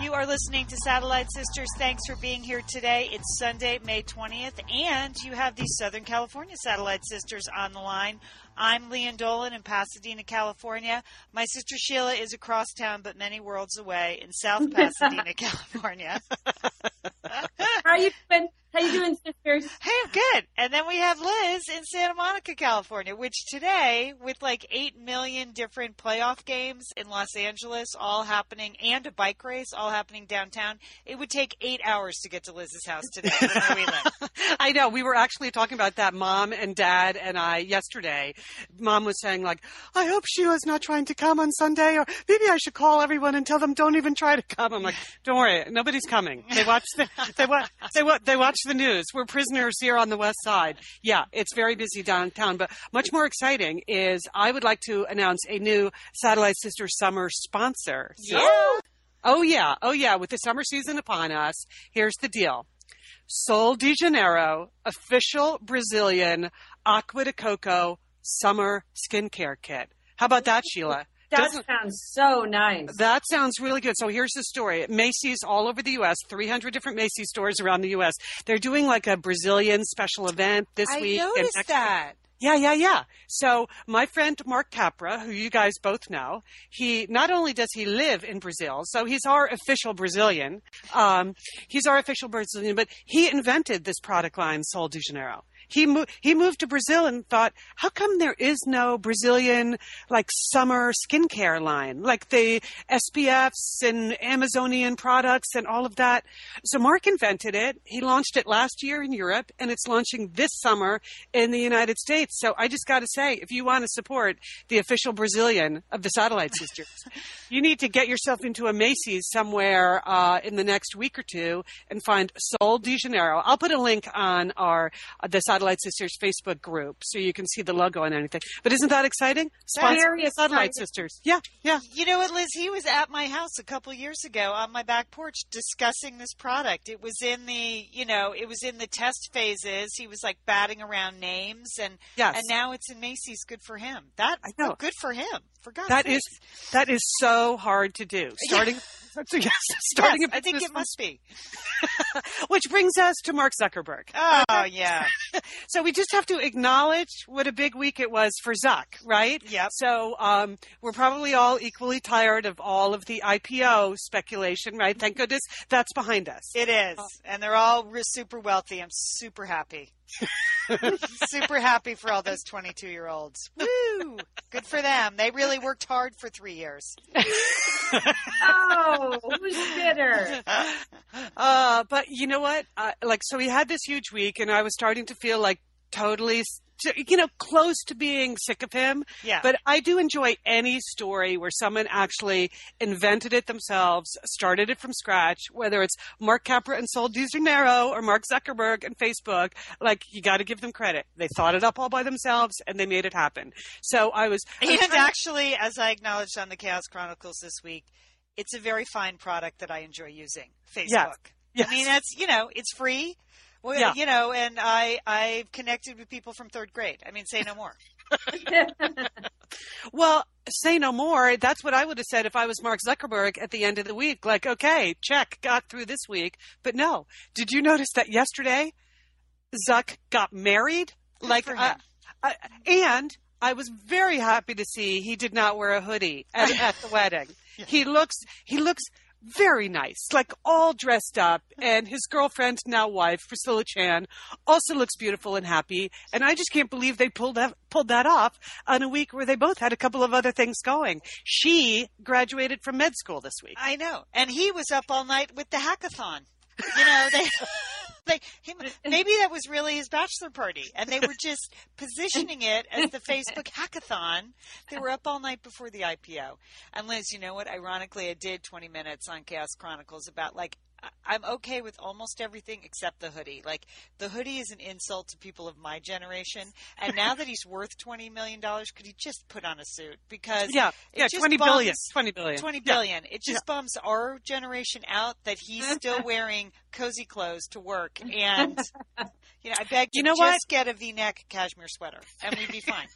You are listening to Satellite Sisters. Thanks for being here today. It's Sunday, May 20th, and you have the Southern California Satellite Sisters on the line. I'm Lian Dolan in Pasadena, California. My sister Sheila is across town, but many worlds away in South Pasadena, California. How are you doing? How you doing, sisters? Hey, I'm good. And then we have Liz in Santa Monica, California, which today, with like 8 million different playoff games in Los Angeles all happening and a bike race all happening downtown, it would take eight hours to get to Liz's house today where we live. I know. We were actually talking about that, mom and dad and I, yesterday. Mom was saying, like, I hope Sheila's not trying to come on Sunday, or maybe I should call everyone and tell them don't even try to come. I'm like, don't worry, nobody's coming. They watch the, they watch, they watch, they watch the news. We're prisoners here on the west side. Yeah, it's very busy downtown, but much more exciting is I would like to announce a new Satellite Sister Summer sponsor. So- Yeah. Oh yeah, oh yeah. With the summer season upon us, here's the deal. Sol de Janeiro, official Brazilian Aqua de Coco summer skincare kit. How about that, Sheila? That Doesn't- sounds so nice. that sounds really good. So here's the story. Macy's all over the U.S., 300 different Macy's stores around the U.S. They're doing like a Brazilian special event this I week. and noticed that. yeah, yeah, yeah. So my friend Mark Capra, who you guys both know, he not only does he live in Brazil, so he's our official Brazilian. Um, he's our official Brazilian, but he invented this product line, Sol de Janeiro. He moved. He moved to Brazil and thought, how come there is no Brazilian like summer skincare line, like the SPFs and Amazonian products and all of that? So Mark invented it. He launched it last year in Europe, and it's launching this summer in the United States. So I just got to say, if you want to support the official Brazilian of the Satellite Sisters, you need to get yourself into a Macy's somewhere uh, in the next week or two and find Sol de Janeiro. I'll put a link on our uh, the Satellite Sisters Facebook group so you can see the logo and anything. But isn't that exciting? Sponsor the Satellite. Sisters. Yeah, yeah. You know what, Liz? He was at my house a couple years ago on my back porch discussing this product. It was in the, you know, it was in the test phases. He was like batting around names, and Yes. and now it's in Macy's. Good for him. That I know. Good for him. For God's That is that is so hard to do. Starting, yes, starting. Yes, a I think it must be. Which brings us to Mark Zuckerberg. Oh yeah. So we just have to acknowledge what a big week it was for Zuck, right? Yeah. So um, we're probably all equally tired of all of the IPO speculation, right? Thank goodness that's behind us. It is, and they're all super wealthy. I'm super happy. super happy for all those 22 year olds. Woo! Good for them. They really worked hard for three years. oh, who's bitter? Uh, but you know what? Uh, like, so we had this huge week, and I was starting to feel like totally, s- you know, close to being sick of him. Yeah. But I do enjoy any story where someone actually invented it themselves, started it from scratch, whether it's Mark Capra and Sol de Janeiro or Mark Zuckerberg and Facebook. Like, you got to give them credit. They thought it up all by themselves and they made it happen. So I was. I was And actually, as I acknowledged on the Chaos Chronicles this week, it's a very fine product that I enjoy using. Facebook. Yes. Yes. I mean, that's you know, it's free. Well, Yeah. you know, and I I've connected with people from third grade. I mean, say no more. Well, say no more. That's what I would have said if I was Mark Zuckerberg at the end of the week. Like, okay, check, got through this week. But no, did you notice that yesterday Zuck got married? like, for I- him. I- and I was very happy to see he did not wear a hoodie at, at the wedding. He looks, he looks very nice, like all dressed up. And his girlfriend, now wife, Priscilla Chan, also looks beautiful and happy. And I just can't believe they pulled that, pulled that off on a week where they both had a couple of other things going. She graduated from med school this week. I know, and he was up all night with the hackathon. You know, they. Maybe that was really his bachelor party, and they were just positioning it as the Facebook hackathon. They were up all night before the IPO. And Liz, you know what? Ironically, I did 20 minutes on Chaos Chronicles about like I'm okay with almost everything except the hoodie. Like the hoodie is an insult to people of my generation, and now that he's worth 20 million dollars, could he just put on a suit? Because Yeah, yeah, twenty billion, bums- twenty billion, Twenty Yeah. It just bums our generation out that he's still wearing cozy clothes to work, and you know, I beg You know just what? get a V-neck cashmere sweater, and we'd be fine.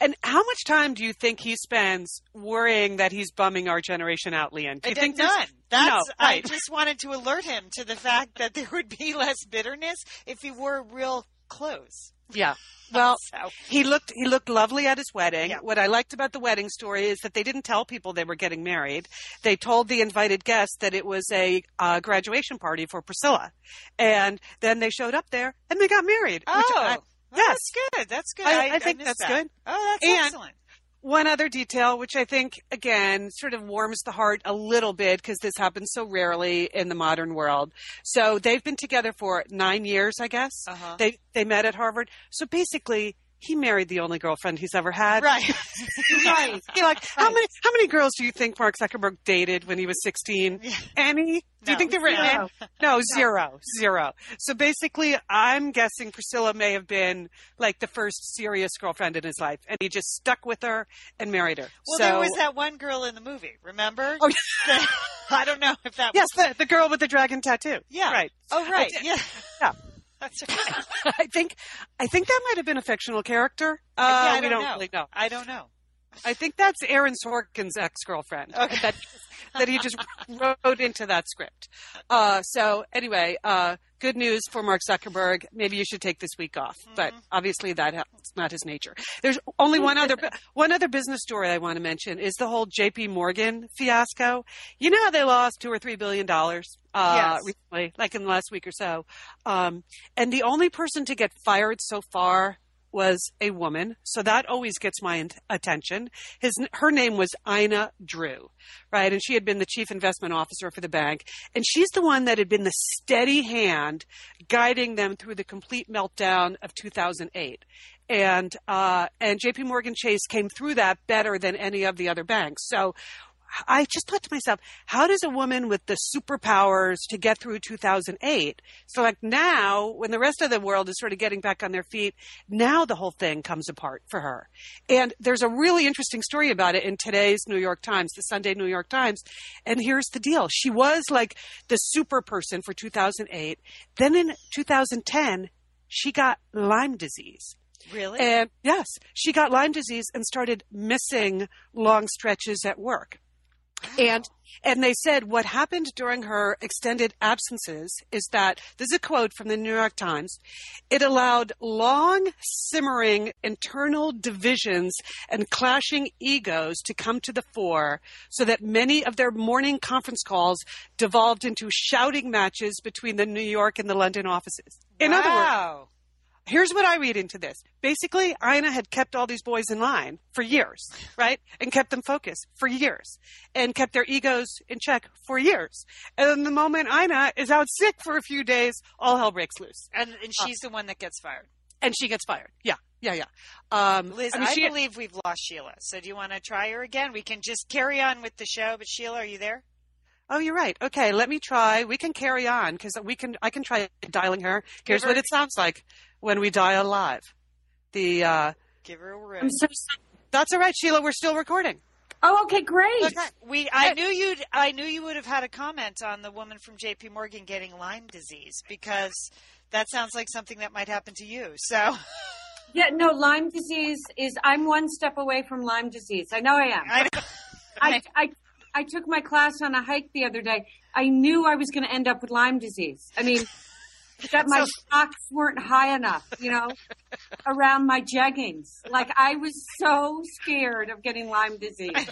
And how much time do you think he spends worrying that he's bumming our generation out, Lian? Do you I think none. That's No, I just wanted to alert him to the fact that there would be less bitterness if he wore real clothes. Yeah. Well, So he looked he looked lovely at his wedding. Yeah. What I liked about the wedding story is that they didn't tell people they were getting married. They told the invited guests that it was a uh, graduation party for Priscilla, and then they showed up there and they got married. which oh, yes. that's good. That's good. I- I think missed that's that. good. Oh, that's And- excellent. One other detail, which I think again sort of warms the heart a little bit because this happens so rarely in the modern world. So they've been together for nine years, I guess. Uh-huh. They they met at Harvard. So basically, he married the only girlfriend he's ever had. Right. Right. You're like, how many how many girls do you think Mark Zuckerberg dated when he was 16? Yeah. Any? Do you No, think there were zero. any? No, zero, zero. So basically, I'm guessing Priscilla may have been like the first serious girlfriend in his life, and he just stuck with her and married her. Well, so, there was that one girl in the movie. Remember? Oh, I don't know if that yes, was. the, the girl with the dragon tattoo. Yeah. right. Oh, right. Yeah. Yeah. That's right. I think, I think that might have been a fictional character. Uh, yeah, I we don't, don't know. really know. I don't know. I think that's Aaron Sorkin's ex-girlfriend. Okay. That, that he just wrote into that script. Uh, so anyway, uh, good news for Mark Zuckerberg. Maybe you should take this week off, but obviously that's not his nature. There's only one other, one other business story I want to mention is the whole J.P. Morgan fiasco. You know how they lost two or three billion dollars, uh, Yes. recently, like in the last week or so. Um, and the only person to get fired so far was a woman, so that always gets my attention. His her name was Ina Drew, right? And she had been the chief investment officer for the bank, and she's the one that had been the steady hand guiding them through the complete meltdown of 2008. And uh, and J.P. Morgan Chase came through that better than any of the other banks. So. I just thought to myself, how does a woman with the superpowers to get through 2008? So like now, when the rest of the world is sort of getting back on their feet, now the whole thing comes apart for her. And there's a really interesting story about it in today's New York Times, the Sunday New York Times. And here's the deal. She was like the super person for 2008. Then in 2010, she got Lyme disease. Really? And yes, she got Lyme disease and started missing long stretches at work. And and they said what happened during her extended absences is that this is a quote from the New York Times. It allowed long simmering internal divisions and clashing egos to come to the fore so that many of their morning conference calls devolved into shouting matches between the New York and the London offices. In other words, Wow. Here's what I read into this. Basically, Ina had kept all these boys in line for years, right? And kept them focused for years and kept their egos in check for years. And then the moment Ina is out sick for a few days, all hell breaks loose And, and she's the one that gets fired. and she gets fired. Yeah. Yeah. Yeah. Um, Liz, I I, mean, she- believe we've lost Sheila. So do you want to try her again? We can just carry on with the show. But Sheila, are you there? Oh, you're right. Okay, let me try. We can carry on because we can. I can try dialing her. Here's her- what it sounds like when we die alive. The uh, Give her a I'm so sorry. that's all right, Sheila. We're still recording. Oh, okay, great. Okay. We, I knew you'd, I knew you would have had a comment on the woman from J.P. Morgan getting Lyme disease because that sounds like something that might happen to you. So Yeah, no, Lyme disease is. I'm one step away from Lyme disease. I know I am. I know. I, I, I took my class on a hike the other day. I knew I was going to end up with Lyme disease. I mean, that my socks weren't high enough, you know, around my jeggings. Like I was so scared of getting Lyme disease.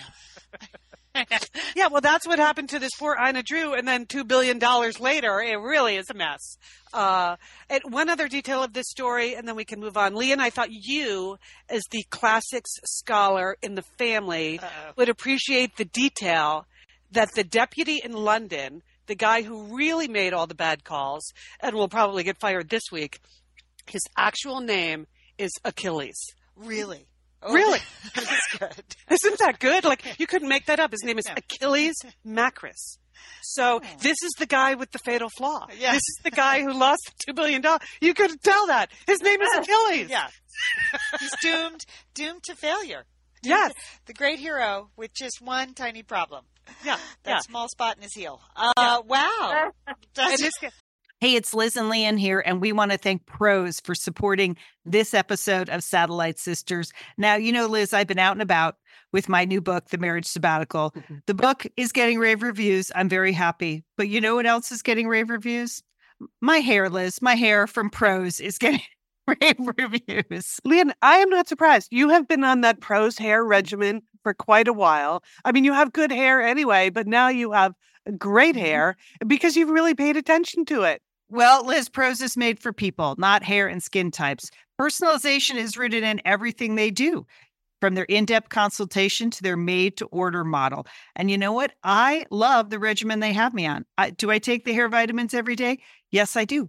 Yeah, well, that's what happened to this poor Ina Drew, and then two billion dollars later, it really is a mess. Uh, and one other detail of this story, and then we can move on. Lian I thought you, as the classics scholar in the family, Uh-oh. would appreciate the detail that the deputy in London, the guy who really made all the bad calls, and will probably get fired this week, his actual name is Achilles. really, Oh, Really? that's good. Isn't that good? Like you couldn't make that up. His name is No. Achilles Macris. So oh. this is the guy with the fatal flaw. Yeah. This is the guy who lost two billion dollars. You could tell that. His name is Achilles. Yeah, he's doomed, doomed to failure. Yes. The great hero with just one tiny problem. Yeah. That yeah. small spot in his heel. Uh, wow. And That's, this guy, Hey, it's Liz and Lian here, and we want to thank Prose for supporting this episode of Satellite Sisters. Now, you know, Liz, I've been out and about with my new book, The Marriage Sabbatical. Mm-hmm. The book is getting rave reviews. I'm very happy. But you know what else is getting rave reviews? My hair, Liz, my hair from Prose is getting rave reviews. Lian, I am not surprised. You have been on that Prose hair regimen for quite a while. I mean, you have good hair anyway, but now you have great mm-hmm. hair because you've really paid attention to it. Well, Liz, Prose is made for people, not hair and skin types. Personalization is rooted in everything they do, from their in depth consultation to their made to order model. And you know what? I love the regimen they have me on. I, do I take the hair vitamins every day? Yes, I do.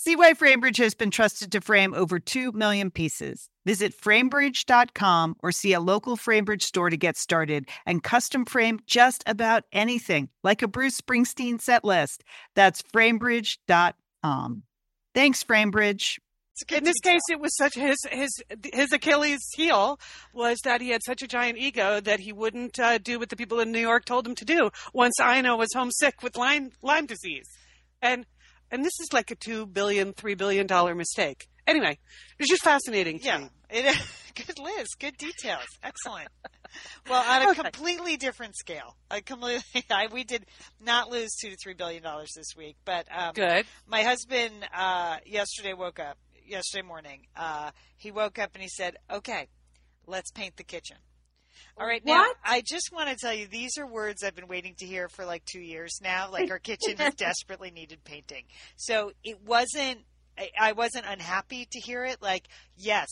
See why FrameBridge has been trusted to frame over 2 million pieces. Visit framebridge.com or see a local FrameBridge store to get started and custom frame just about anything, like a Bruce Springsteen set list. That's framebridge.com. Thanks, FrameBridge. It's a good In this case, it was such his his his Achilles heel was that he had such a giant ego that he wouldn't uh, do what the people in New York told him to do. Once Ina was homesick with Lyme Lyme disease, and and this is like a two billion, three billion dollar mistake. Anyway, it's just fascinating to Yeah. me. It, good, Liz. Good details. Excellent. Well, on a Okay. completely different scale, I completely. I, we did not lose two to three billion dollars this week, but um, Good. my husband uh, yesterday woke up. Yesterday morning, uh, he woke up and he said, "Okay, let's paint the kitchen." All right, now What? I just want to tell you these are words I've been waiting to hear for like two years now. Like our kitchen has desperately needed painting, so it wasn't I, wasn't unhappy to hear it. Like, yes,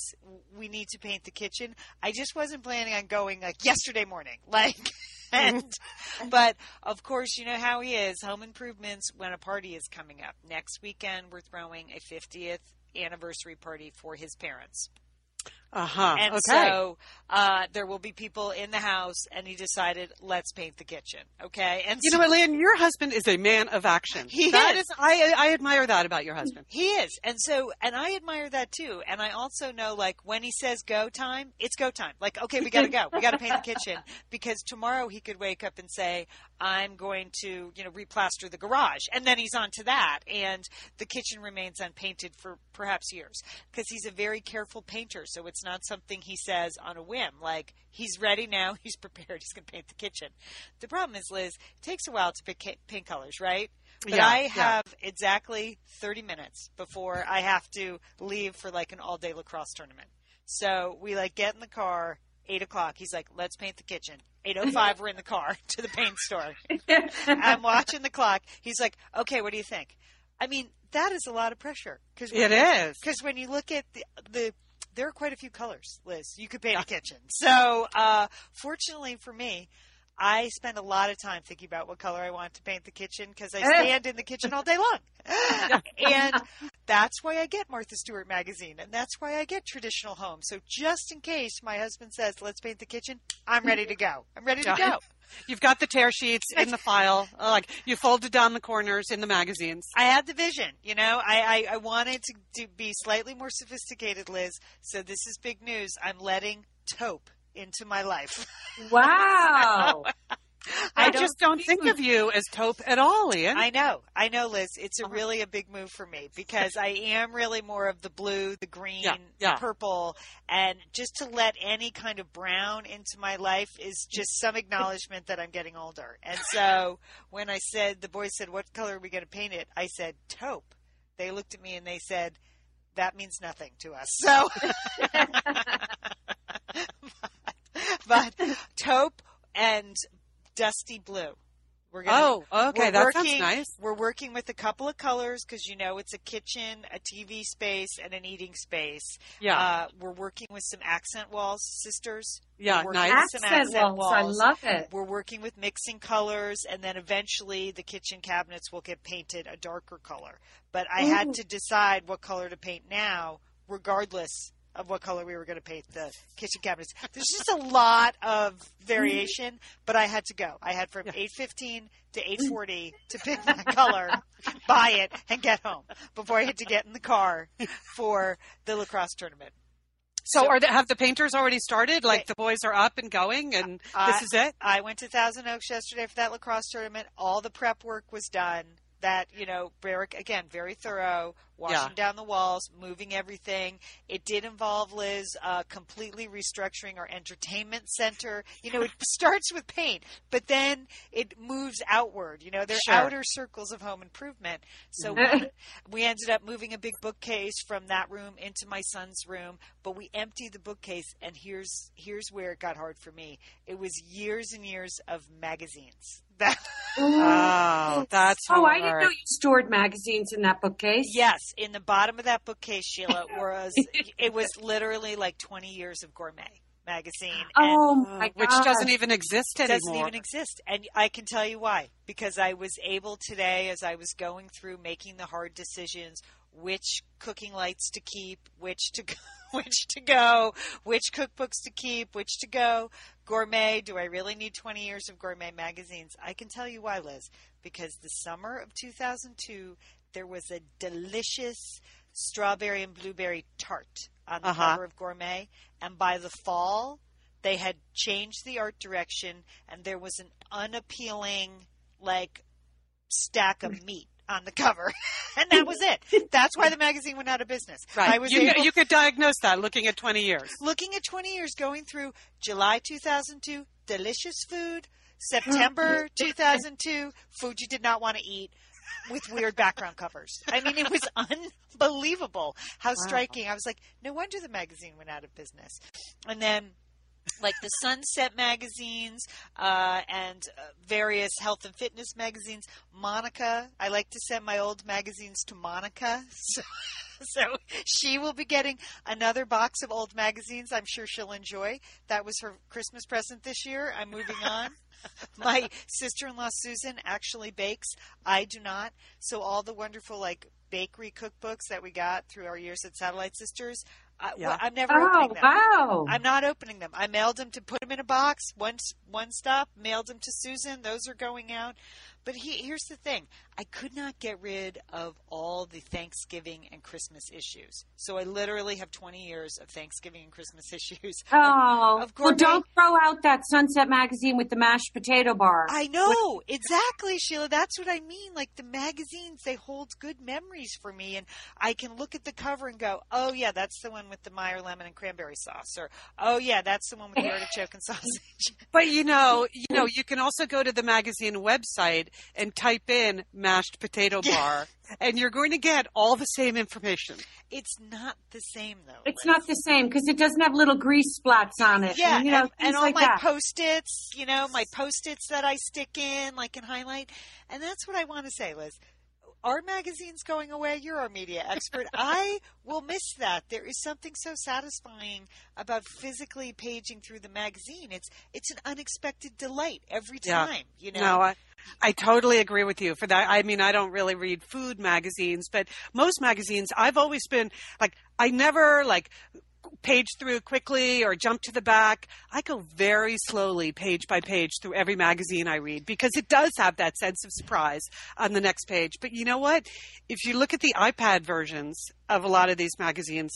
we need to paint the kitchen. I just wasn't planning on going like yesterday morning. Like, and, but of course, you know how he is. Home improvements when a party is coming up. Next weekend, we're throwing a 50th anniversary party for his parents. Uh huh. And okay. so uh, there will be people in the house, and he decided, let's paint the kitchen. Okay. And you so know what, Lian? Your husband is a man of action. He That is. I, I admire that about your husband. he is. And so, and I admire that too. And I also know, like, when he says go time, it's go time. Like, okay, we got to go. We got to paint the kitchen. Because tomorrow he could wake up and say, I'm going to, you know, replaster the garage. And then he's on to that. And the kitchen remains unpainted for perhaps years. Because he's a very careful painter. So it's not something he says on a whim. Like, he's ready now. He's prepared. He's going to paint the kitchen. The problem is, Liz, it takes a while to pick paint colors, right? But Yeah, I yeah. have exactly 30 minutes before I have to leave for like an all day lacrosse tournament. So we like get in the car, 8 o'clock. He's like, let's paint the kitchen. 8.05, we're in the car to the paint store. I'm watching the clock. He's like, okay, what do you think? I mean, that is a lot of pressure. Cause when It is. because when you look at the, the there are quite a few colors, Liz. You could paint a kitchen. So, uh, fortunately for me, I spend a lot of time thinking about what color I want to paint the kitchen because I stand in the kitchen all day long. and that's why I get Martha Stewart magazine and that's why I get traditional home. So just in case my husband says, let's paint the kitchen, I'm ready to go. I'm ready to go. You've got the tear sheets in the file. uh, Like you folded down the corners in the magazines. I had the vision, you know. I, I, I wanted to, to be slightly more sophisticated, Liz. So this is big news. I'm letting taupe into my life. wow. I, don't just don't think of you as taupe at all, Ian. I know, I know, Liz. It's a uh-huh. really a big move for me because I am really more of the blue, the green, Yeah, yeah. the purple, and just to let any kind of brown into my life is just some acknowledgement that I'm getting older. And so when I said, the boys said, "What color are we going to paint it?" I said, "Taupe." They looked at me and they said, "That means nothing to us." So, but taupe and dusty blue. We're gonna, oh, okay. we're That working, sounds nice. We're working with a couple of colors because you know it's a kitchen, a TV space, and an eating space. Yeah. Uh, we're working with some accent walls, sisters. Yeah, we're nice. with some Accent accent walls. I love it. We're working with mixing colors, and then eventually the kitchen cabinets will get painted a darker color. But I had to decide what color to paint now, regardless of what color we were going to paint the kitchen cabinets. There's just a lot of variation, but I had to go. I had from 8:15 to 8:40 to pick my color, buy it, and get home before I had to get in the car for the lacrosse tournament. So, so- are the, have the painters already started? Like the boys are up and going, and Uh, this is it. I went to Thousand Oaks yesterday for that lacrosse tournament. All the prep work was done. That you know, very again, very thorough. Washing Yeah. down the walls, moving everything. It did involve Liz uh, completely restructuring our entertainment center. You know, it starts with paint, but then it moves outward. You know, they're Sure. outer circles of home improvement. So we, we ended up moving a big bookcase from that room into my son's room, but we emptied the bookcase. And here's here's where it got hard for me. It was years and years of magazines. That Oh, that's Oh, I didn't know you stored magazines in that bookcase. yes, in the bottom of that bookcase, Sheila was it was literally like 20 years of gourmet magazine. and Oh my uh, which god. doesn't even exist anymore. doesn't even exist. And I can tell you why. Because I was able today, as I was going through making the hard decisions, which cooking lights to keep, which to go, which to go, which cookbooks to keep, which to go. Gourmet. Do I really need 20 years of gourmet magazines? I can tell you why, Liz. Because the summer of 2002, there was a delicious strawberry and blueberry tart on the Uh-huh. cover of Gourmet, and by the fall, they had changed the art direction, and there was an unappealing like stack of meat on the cover, and that was it. That's why the magazine went out of business. Right. I was you, able, you could diagnose that looking at 20 years. looking at 20 years, going through July 2002, delicious food. September 2002, food you did not want to eat with weird background covers. I mean, it was unbelievable how striking. I was like, no wonder the magazine went out of business. And then like the Sunset magazines uh, and uh, various health and fitness magazines. Monica, I like to send my old magazines to Monica. So so she will be getting another box of old magazines. I'm sure she'll enjoy. That was her Christmas present this year. I'm moving on. My sister-in-law Susan actually bakes. I do not. So all the wonderful like bakery cookbooks that we got through our years at Satellite Sisters, I, Yeah. I'm never Oh, opening them. wow. I'm not opening them. I mailed them to put them in a box. One one stop. Mailed them to Susan. Those are going out. But he, here's the thing: I could not get rid of all the Thanksgiving and Christmas issues. So I literally have 20 years of Thanksgiving and Christmas issues. Oh, of well, don't throw out that Sunset magazine with the mashed potato bar. I know exactly, Sheila. That's what I mean. Like the magazines, they hold good memories for me, and I can look at the cover and go, "Oh yeah, that's the one with the Meyer lemon and cranberry sauce," or "Oh yeah, that's the one with the artichoke and sausage." But you know, you know, you can also go to the magazine website and type in mashed potato bar, and you're going to get all the same information. It's not the same though. it's Liz. not the same because it doesn't have little grease splats on it. Yeah, and, you know, and, and all like my post-its, you know, my post-its that I stick in, like in highlight, and that's what I want to say, Liz. Are magazines going away? You're our media expert. I will miss that. There is something so satisfying about physically paging through the magazine. It's it's an unexpected delight every Yeah. time. You know, No, I, I totally agree with you for that. I mean, I don't really read food magazines, but most magazines, I've always been like, I never like page through quickly or jump to the back. I go very slowly, page by page, through every magazine I read because it does have that sense of surprise on the next page. But you know what? If you look at the iPad versions of a lot of these magazines,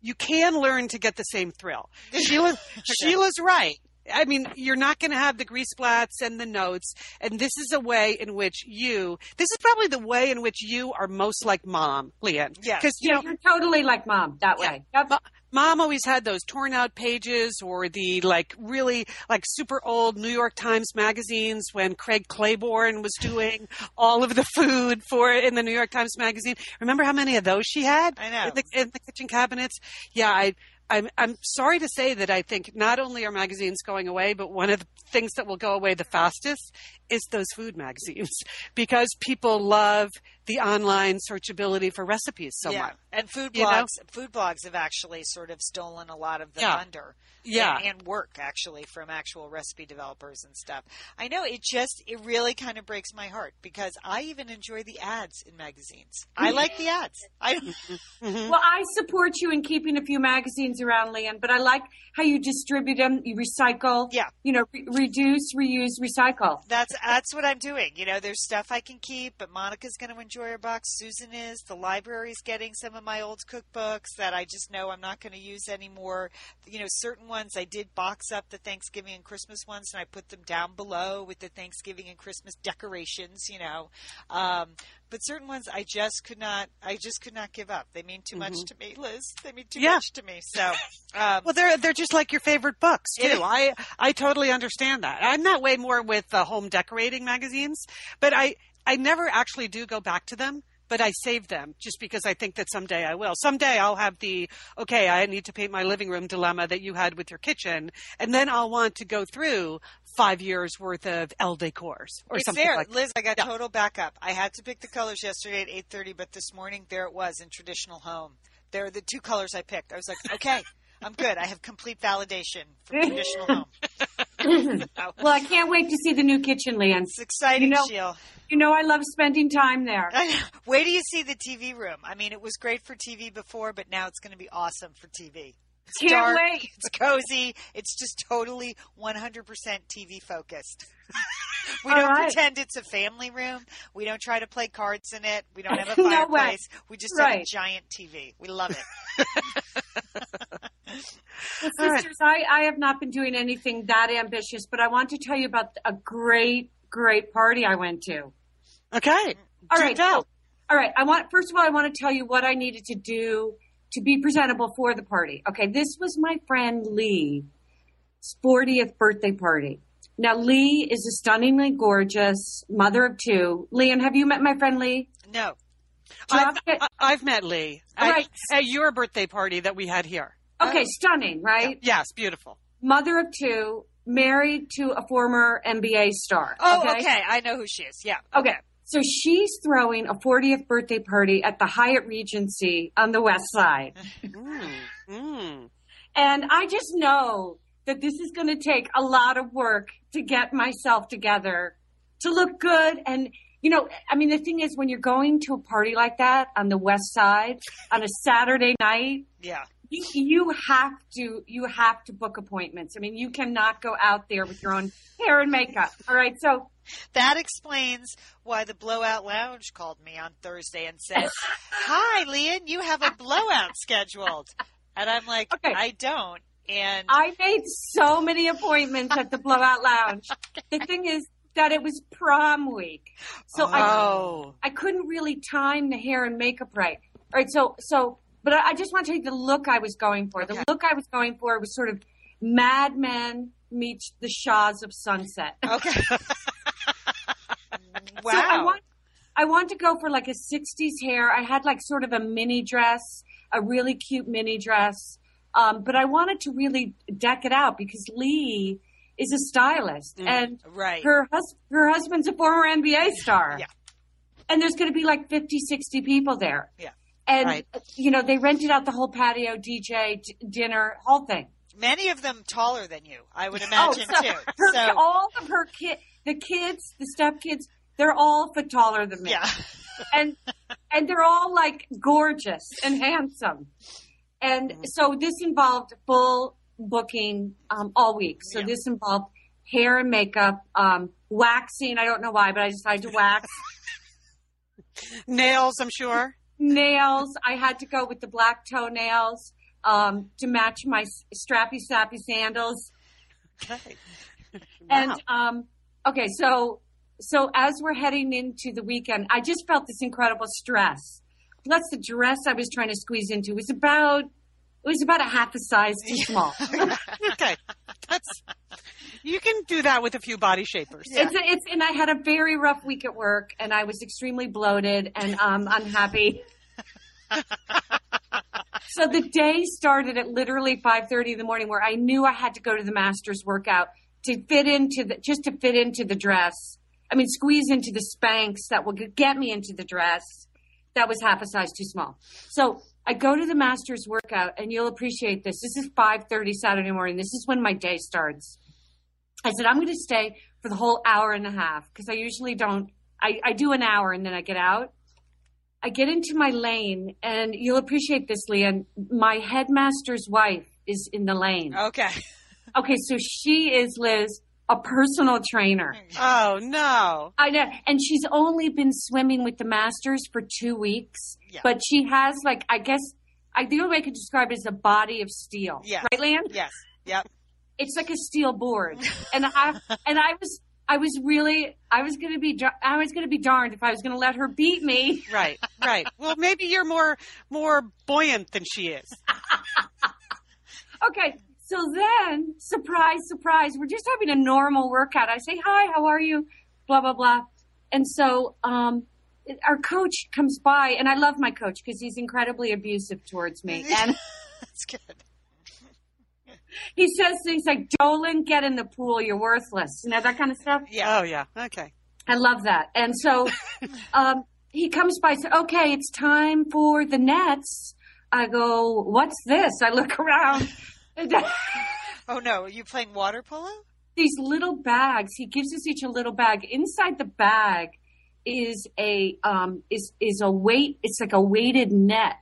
you can learn to get the same thrill. Sheila, Sheila's right. I mean, you're not going to have the grease splats and the notes. And this is a way in which you, this is probably the way in which you are most like mom, Lian. Yes. Because, you Yeah, know, you're totally like mom that Yeah. way. Yep. Mom always had those torn out pages or the like really like super old New York Times magazines when Craig Claiborne was doing all of the food for in the New York Times magazine. Remember how many of those she had? I know. In the, in the kitchen cabinets. Yeah, I. I'm, I'm sorry to say that I think not only are magazines going away, but one of the things that will go away the fastest is those food magazines because people love the online searchability for recipes so yeah. much. And food You know? blogs, food blogs have actually sort of stolen a lot of the Yeah. thunder. Yeah. and, and work actually from actual recipe developers and stuff. I know it just it really kind of breaks my heart because I even enjoy the ads in magazines. I like the ads. I Mhm. Well, I support you in keeping a few magazines around, Lian, but I like how you distribute them, you recycle. Yeah. You know, re- reduce, reuse, recycle. that's that's what I'm doing. You know, there's stuff I can keep, but Monica's going to enjoy box. Susan is. The library's getting some of my old cookbooks that I just know I'm not going to use anymore. You know, certain ones I did box up the Thanksgiving and Christmas ones, and I put them down below with the Thanksgiving and Christmas decorations. You know, um, but certain ones I just could not. I just could not give up. They mean too much to me, Liz. They mean too Yeah. much to me. So, um, Well, they're they're just like your favorite books too. It. I I totally understand that. I'm that way more with uh, home decorating magazines, but I I never actually do go back to them. But I save them just because I think that someday I will. Someday I'll have the okay. I need to paint my living room dilemma that you had with your kitchen, and then I'll want to go through five years worth of Elle Decors or it's something there, like. Liz. I got Yeah. total backup. I had to pick the colors yesterday at eight thirty, but this morning there it was in traditional home. There are the two colors I picked. I was like, okay, I'm good. I have complete validation from traditional home. Well, I can't wait to see the new kitchen, Lian. it's exciting, You know- Sheila. You know, I love spending time there. I know. Wait till you see the TV room. I mean, it was great for TV before, but now it's going to be awesome for TV. It's Can't dark, wait. It's cozy. It's just totally 100% TV focused. we All don't right. pretend it's a family room. We don't try to play cards in it. We don't have a No fireplace. We just have a giant TV. We love it. Well, All right. sisters, I, I have not been doing anything that ambitious, but I want to tell you about a great, great party I went to. Okay. Mm. All Do right. tell. so- all right. I want, first of all, I want to tell you what I needed to do to be presentable for the party. Okay. This was my friend Lee's 40th birthday party. Now, Lee is a stunningly gorgeous mother of two. Lee, and have you met my friend Lee? No. I've, I've met Lee at, right. at your birthday party that we had here. okay. Stunning, right? Yes, beautiful. Mother of two, married to a former NBA star. Oh, okay. I know who she is. Yeah. Okay. So she's throwing a 40th birthday party at the Hyatt Regency on the West Side. Mm, mm. And I just know that this is going to take a lot of work to get myself together to look good. And, you know, I mean, the thing is, when you're going to a party like that on the West Side on a Saturday night, Yeah. You, you have to you have to book appointments. I mean, you cannot go out there with your own hair and makeup. All right, so That explains why the Blowout Lounge called me on Thursday and said, Hi, Lian, you have a blowout scheduled. And I'm like, Okay. I don't. And I made so many appointments at the Blowout Lounge. The thing is that it was prom week, so I Oh. I couldn't really time the hair and makeup right. All right, so so, but I, just want to tell you the look I was going for. The Okay. look I was going for was sort of Mad Men meets the Shahs of Sunset. okay. wow. So I want I want to go for like a 60s hair. I had like sort of a mini dress, a really cute mini dress. Um, but I wanted to really deck it out because Lee is a stylist Mm. and right. her hus- her husband's a former NBA star. Yeah. And there's going to be like 50, 60 people there. Yeah. And Right. you know, they rented out the whole patio, DJ, d- dinner, whole thing. Many of them taller than you, I would imagine oh, so too. her- So all of her kid, the kids, the stepkids, they're all foot taller than me. yeah. and and they're all like gorgeous and handsome. And so this involved full booking um, all week. So Yeah. this involved hair and makeup, um, waxing. I don't know why, but I decided to wax Nails, I'm sure. Nails. I had to go with the black toenails um, to match my strappy, sappy sandals. Okay. And Wow. um, okay, so so as we're heading into the weekend, I just felt this incredible stress. Plus, the dress I was trying to squeeze into was about it was about a half a size too small. okay. That's you can do that with a few body shapers. Yeah. It's it's and I had a very rough week at work, and I was extremely bloated and um, unhappy. so the day started at literally five thirty in the morning, where I knew I had to go to the master's workout to fit into the just to fit into the dress. I mean, squeeze into the Spanx that will get me into the dress. That was half a size too small. So I go to the master's workout, and you'll appreciate this. This is five thirty Saturday morning. This is when my day starts. I said, I'm going to stay for the whole hour and a half because I usually don't. I, I do an hour and then I get out. I get into my lane, and you'll appreciate this, Lian. My headmaster's wife is in the lane. Okay. Okay, so she is Liz, a personal trainer. Oh no. I know, and she's only been swimming with the masters for two weeks, Yeah. but she has like I guess I the only way I could describe it is a body of steel. Yeah. right, Lian? Yes. Yep. It's like a steel board and i and i was i was really i was gonna be i was gonna be darned if i was gonna let her beat me Right. Right. Well, maybe you're more more buoyant than she is. okay so then surprise surprise we're just having a normal workout i say hi how are you blah blah blah and so um our coach comes by and i love my coach because he's incredibly abusive towards me and That's good. He says things like dolan get in the pool you're worthless you know that kind of stuff Yeah. Oh yeah. Okay. I love that. And so um, he comes by and says, okay, it's time for the nets. I go, what's this? I look around. Oh no, are you playing water polo? These little bags. He gives us each a little bag. Inside the bag is a um, is is a weight. It's like a weighted net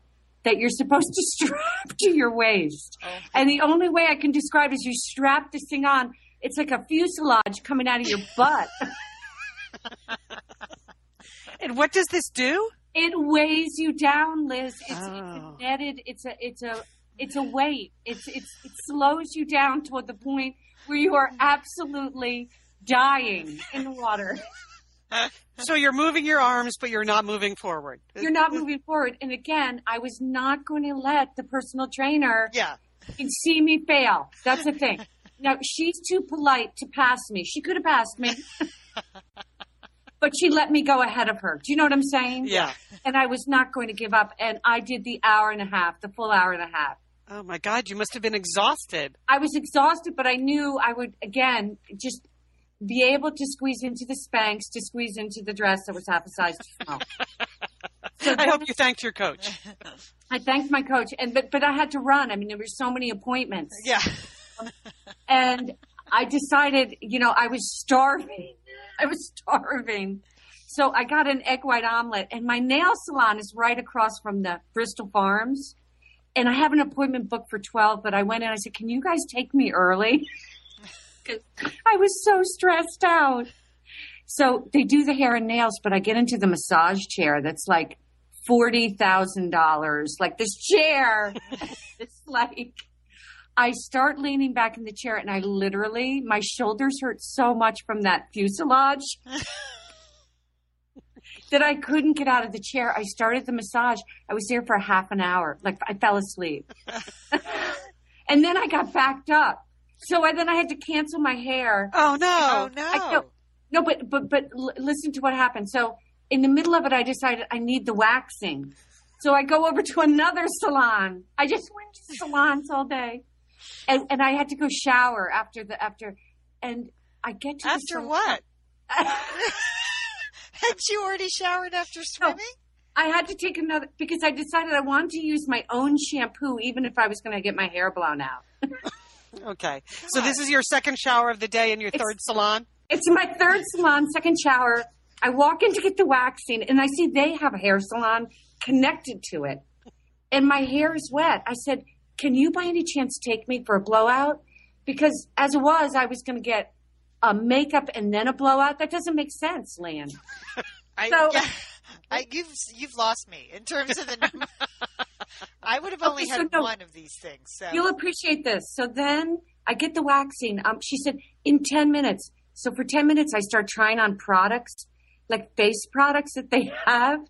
that you're supposed to strap to your waist. Oh. And the only way I can describe is you strap this thing on. It's like a fuselage coming out of your butt. And what does this do? It weighs you down, Liz. It's, it's Oh. a netted. It's a it's a it's a weight. It's it's it slows you down toward the point where you are absolutely dying in the water. So you're moving your arms, but you're not moving forward. You're not moving forward. And again, I was not going to let the personal trainer Yeah. see me fail. That's the thing. Now she's too polite to pass me. She could have passed me. But she let me go ahead of her. Do you know what I'm saying? Yeah. And I was not going to give up. And I did the hour and a half, the full hour and a half. Oh my God, you must have been exhausted. I was exhausted, but I knew I would again just be able to squeeze into the Spanx to squeeze into the dress that was half a size too oh. small. So I hope you thanked your coach. I thanked my coach, and but but I had to run. I mean, there were so many appointments, Yeah. and I decided, you know, I was starving. I was starving. So I got an egg white omelet, and my nail salon is right across from the Bristol Farms. And I have an appointment booked for 12, but I went in, I said, Can you guys take me early? Because I was so stressed out. So they do the hair and nails, but I get into the massage chair that's like $40,000. Like this chair, it's like, I start leaning back in the chair and I literally, my shoulders hurt so much from that fuselage that I couldn't get out of the chair. I started the massage. I was there for a half an hour. Like I fell asleep. and then I got backed up. So I, then I had to cancel my hair. Oh no. Oh no. I know. No, but but but l- listen to what happened. So in the middle of it, I decided I need the waxing. So I go over to another salon. I just went to salons all day, and and I had to go shower after the after, and I get to After what? Had you already showered after swimming? I had to take another because I decided I wanted to use my own shampoo, even if I was going to get my hair blown out. Okay. So this is your second shower of the day in your It's- third salon? It's my third salon, second shower. I walk in to get the waxing and I see they have a hair salon connected to it. And my hair is wet. I said, Can you by any chance take me for a blowout? Because as it was, I was going to get a makeup and then a blowout. That doesn't make sense, Lian. I, So- yeah, I, you've you've lost me in terms of the number. I would have only Okay, so had no. one of these things. So You'll appreciate this. So then I get the waxing. Um, she said, in 10 minutes. So for 10 minutes, I start trying on products, like face products that they have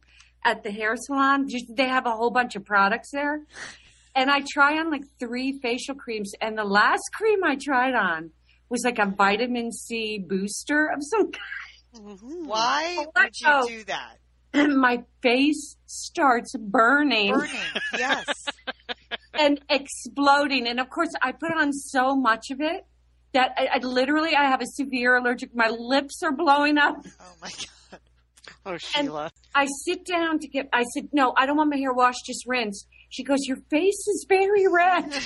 at the hair salon. Just- They have a whole bunch of products there. And I try on like three facial creams. And the last cream I tried on was like a vitamin C booster of some kind. why Oh, would you do that? Kind. My face starts burning. Burning. yes. and exploding. And of course, I put on so much of it that I, I literally I have a severe allergic. My lips are blowing up. Oh my god. Oh, Sheila. I sit down to get. I said, "No, I don't want my hair washed. Just rinse." She goes, "Your face is very red."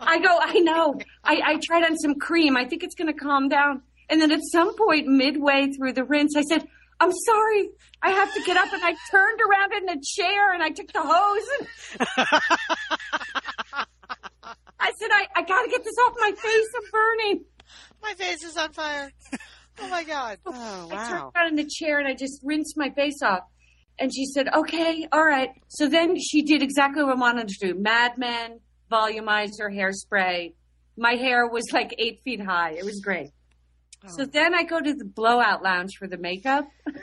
I go, "I know." I, I tried on some cream. I think it's going to calm down. And then at some point, midway through the rinse, I said, "I'm sorry. I have to get up." And I turned around in a chair and I took the hose and I said, I, I got to get this off my face. I'm burning. My face is on fire. Oh my god. Oh, oh I turned around in the chair and I just rinsed my face off. And she said, okay, all right. So then she did exactly what I wanted to do. Mad Men, volumizer, hairspray. My hair was like eight feet high. It was great. So then I go to the blowout lounge for the makeup.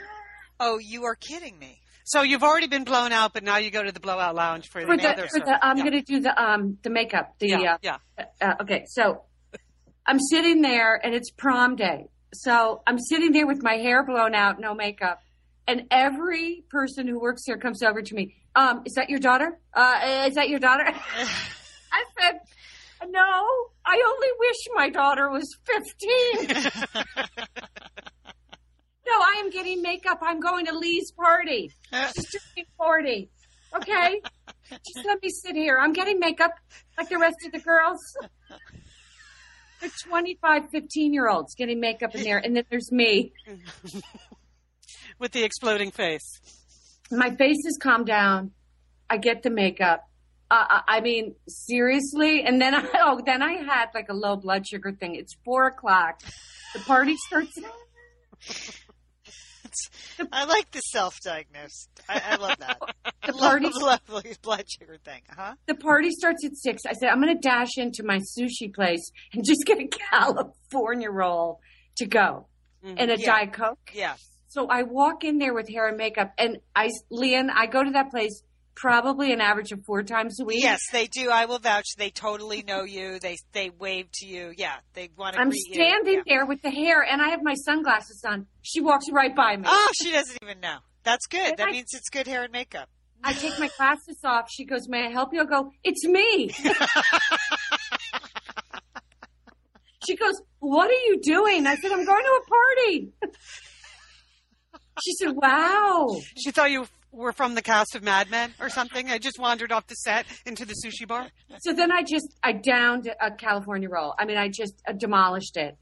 Oh, you are kidding me. So you've already been blown out, but now you go to the blowout lounge for, For the, the, for the, I'm yeah. going to do the, um, the makeup. The, yeah, uh, yeah. uh, okay, so I'm sitting there and it's prom day. So I'm sitting there with my hair blown out, no makeup. And every person who works here comes over to me. Um, is that your daughter? Uh, is that your daughter? I said, no, I only wish my daughter was 15. no, I am getting makeup. I'm going to Lee's party. She's turning 40. Okay? Just let me sit here. I'm getting makeup like the rest of the girls. There's 25, 15 year olds getting makeup in there. And then there's me. With the exploding face. My face has calmed down. I get the makeup. Uh, I I mean, seriously. And then I, oh, then I had like a low blood sugar thing. It's four o'clock. The party starts. I like the self-diagnosed. I, I love that. The party, love, love blood sugar thing, huh? the party starts at six. I said, I'm going to dash into my sushi place and just get a California roll to go and a Yeah. Diet Coke. Yeah. So I walk in there with hair and makeup, and I, Lian, I go to that place probably an average of four times a week. Yes, they do. I will vouch. They totally know you. They they wave to you. Yeah, they want to. I'm greet standing. Yeah. there with the hair, and I have my sunglasses on. She walks right by me. Oh, she doesn't even know. That's good. That I- means it's good hair and makeup. I take my glasses off. She goes, "May I help you?" I go, "It's me." She goes, What are you doing? I said, I'm going to a party. She said, Wow. She thought you were from the cast of Mad Men or something. I just wandered off the set into the sushi bar. So then I just, I downed a California roll. I mean, I just uh, demolished it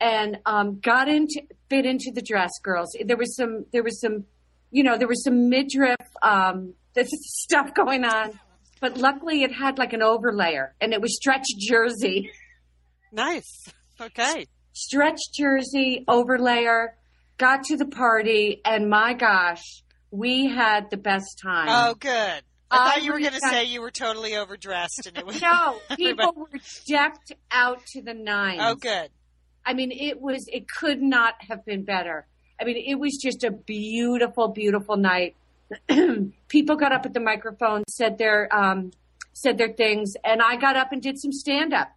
and um, got into, fit into the dress, girls. There was some, there was some, you know, there was some midriff um, stuff going on. But luckily, it had like an overlayer, and it was stretch jersey. Nice. Okay. Stretch jersey overlayer. Got to the party, and my gosh, we had the best time. Oh, good. I, I thought you were going to say you were totally overdressed, and it was no, people were decked out to the nines. oh, good. I mean, it was, it could not have been better. I mean, it was just a beautiful, beautiful night. People got up at the microphone, said their, um, said their things, and I got up and did some stand up.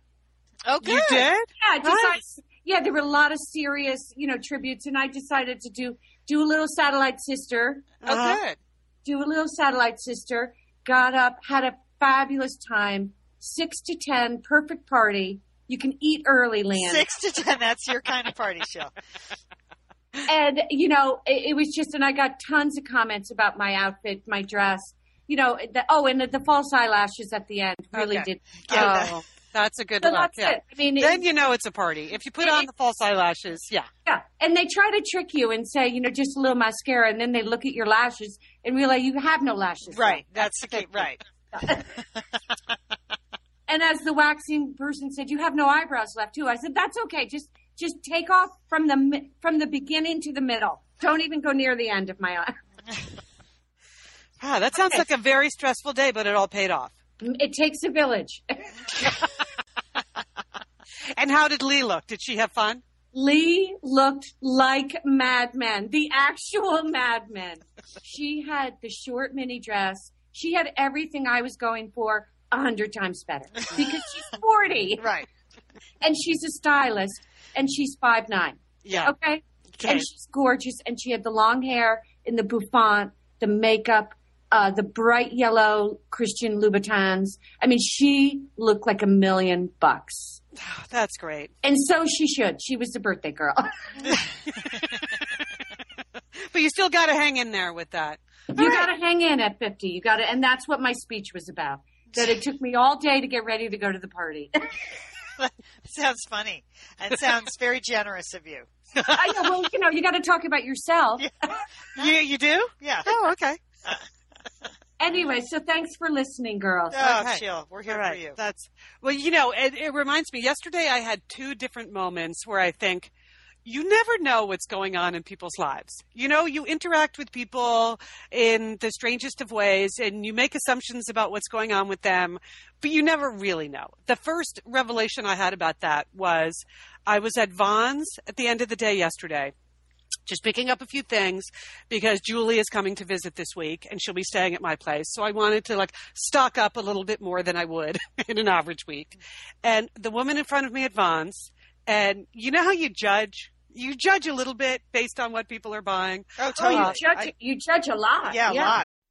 Oh, good. You did? Yeah, I decided, Nice. yeah, there were a lot of serious, you know, tributes, and I decided to do, do a little satellite sister, Oh, Uh-huh. good. do a little satellite sister, got up, had a fabulous time, six to 10, perfect party. You can eat early, Lian. Six to ten. That's your kind of party show. and you know it, it was just and i got tons of comments about my outfit my dress you know the, oh and the, the false eyelashes at the end really Okay. did Yeah. Oh, that's a good so look. that's yeah. it i mean Then you know it's a party. If you put on the false eyelashes, yeah. yeah and they try to trick you and say you know just a little mascara and then they look at your lashes and realize you have no lashes Right. That's the key. Right. and as the waxing person said you have no eyebrows left too i said that's okay just just take off from the from the beginning to the middle don't even go near the end of my eye Ah, that sounds Okay. like a very stressful day, but it all paid off. it takes a village And how did Lee look? Did she have fun? Lee looked like Mad Men, the actual Mad Men. She had the short mini dress. She had everything I was going for a hundred times better because she's 40 Right. and she's a stylist and she's five nine. Yeah. Okay. Okay. And she's gorgeous and she had the long hair in the bouffant, the makeup, uh, the bright yellow Christian Louboutins. I mean, she looked like a million bucks. That's great. And so she should. She was the birthday girl. But you still got to hang in there with that. You got to hang in at 50. You got to, and that's what my speech was about. That it took me all day to get ready to go to the party. Sounds funny and sounds very generous of you. I know, well, you know, you got to talk about yourself. You you do? Yeah. Oh, okay. Anyway, so thanks for listening, girls. Oh, Okay. chill. We're here All right. for you. That's well, you know, it, it reminds me. Yesterday, I had two different moments where I think you never know what's going on in people's lives. You know, you interact with people in the strangest of ways, and you make assumptions about what's going on with them, but you never really know. The first revelation I had about that was I was at Vons at the end of the day yesterday just picking up a few things because Julie is coming to visit this week and she'll be staying at my place. So I wanted to like stock up a little bit more than I would in an average week. And the woman in front of me at Vons, and you know how you judge? You judge a little bit based on what people are buying. Oh, Oh, totally. you judge, you judge a lot. yeah, a lot.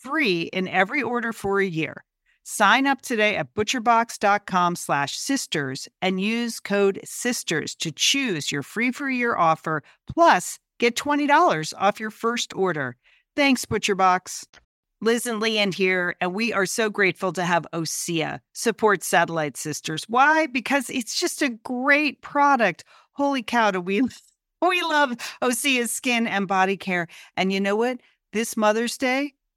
free in every order for a year. Sign up today at butcherbox.com slash sisters and use code SISTERS to choose your free for year offer plus get $20 off your first order. Thanks, ButcherBox. Liz and Lian here, and we are so grateful to have OSEA support Satellite Sisters. Why? Because it's just a great product. Holy cow, do we we love OSEA's skin and body care. And you know what? This Mother's Day,